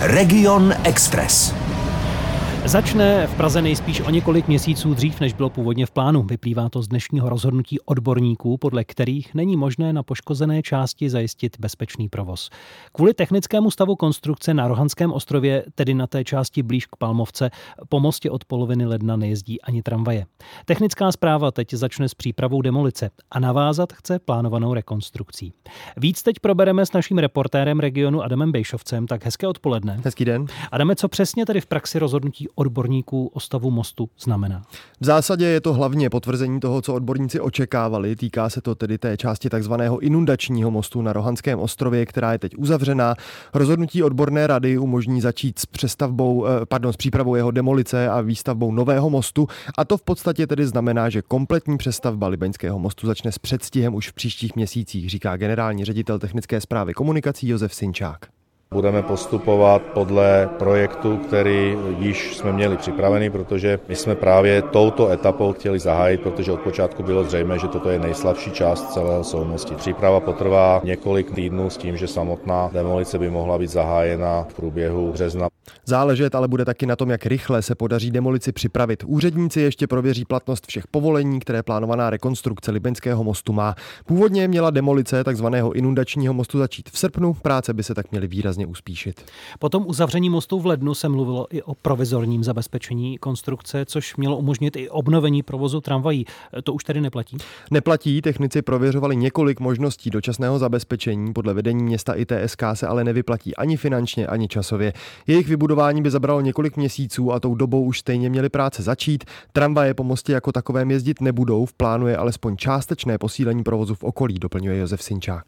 Region Express. Začne v Praze nejspíš o několik měsíců dřív, než bylo původně v plánu. Vyplývá to z dnešního rozhodnutí odborníků, podle kterých není možné na poškozené části zajistit bezpečný provoz. Kvůli technickému stavu konstrukce na Rohanském ostrově, tedy na té části blíž k Palmovce, po mostě od poloviny ledna nejezdí ani tramvaje. Technická zpráva teď začne s přípravou demolice a navázat chce plánovanou rekonstrukcí. Víc teď probereme s naším reportérem regionu Adamem Bejšovcem, tak hezké odpoledne. Hezký den. Adame, co přesně tedy v praxi rozhodnutí odborníků o stavu mostu znamená? V zásadě je to hlavně potvrzení toho, co odborníci očekávali. Týká se to tedy té části takzvaného inundačního mostu na Rohanském ostrově, která je teď uzavřená. Rozhodnutí odborné rady umožní začít s přestavbou, eh, pardon, s přípravou jeho demolice a výstavbou nového mostu. A to v podstatě tedy znamená, že kompletní přestavba Libeňského mostu začne s předstihem už v příštích měsících, říká generální ředitel technické zprávy komunikací Josef Sinčák. Budeme postupovat podle projektu, který již jsme měli připravený, protože my jsme právě touto etapou chtěli zahájit, protože od počátku bylo zřejmé, že toto je nejslabší část celého soumosti. Příprava potrvá několik týdnů s tím, že samotná demolice by mohla být zahájena v průběhu března. Záležet ale bude taky na tom, jak rychle se podaří demolici připravit. Úředníci ještě prověří platnost všech povolení, které plánovaná rekonstrukce Libeňského mostu má. Původně měla demolice takzvaného inundačního mostu začít v srpnu, práce by se tak měly výrazně uspíšit. Po tom uzavření mostu v lednu se mluvilo i o provizorním zabezpečení konstrukce, což mělo umožnit i obnovení provozu tramvají. To už tedy neplatí? Neplatí, technici prověřovali několik možností dočasného zabezpečení, podle vedení města ITSK se ale nevyplatí ani finančně, ani časově. Jejich vybudování by zabralo několik měsíců a tou dobou už stejně měly práce začít. Tramvaje po mostě jako takovém jezdit nebudou, v plánu je alespoň částečné posílení provozu v okolí, doplňuje Josef Sinčák.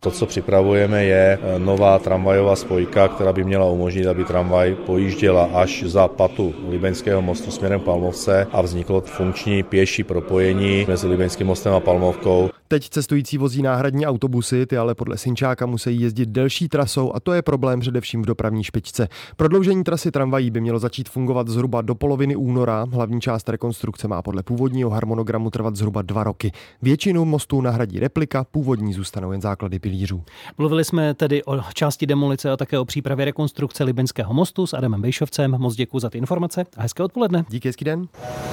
To, co připravujeme, je eh, nová tramvajová spojka, která by měla umožnit, aby tramvaj pojížděla až za patu Libeňského mostu směrem Palmovce a vzniklo funkční pěší propojení mezi Libeňským mostem a Palmovkou. Teď cestující vozí náhradní autobusy, ty ale podle Sinčáka musí jezdit delší trasou a to je problém především v dopravní špičce. Prodloužení trasy tramvají by mělo začít fungovat zhruba do poloviny února. Hlavní část rekonstrukce má podle původního harmonogramu trvat zhruba dva roky. Většinu mostů nahradí replika, původní zůstanou jen základy pilířů. Mluvili jsme tedy o části demolice a také o přípravě rekonstrukce Libenského mostu s Adamem Bejšovcem. Moc děkuji za ty informace a hezké odpoledne. Díky, hezký den.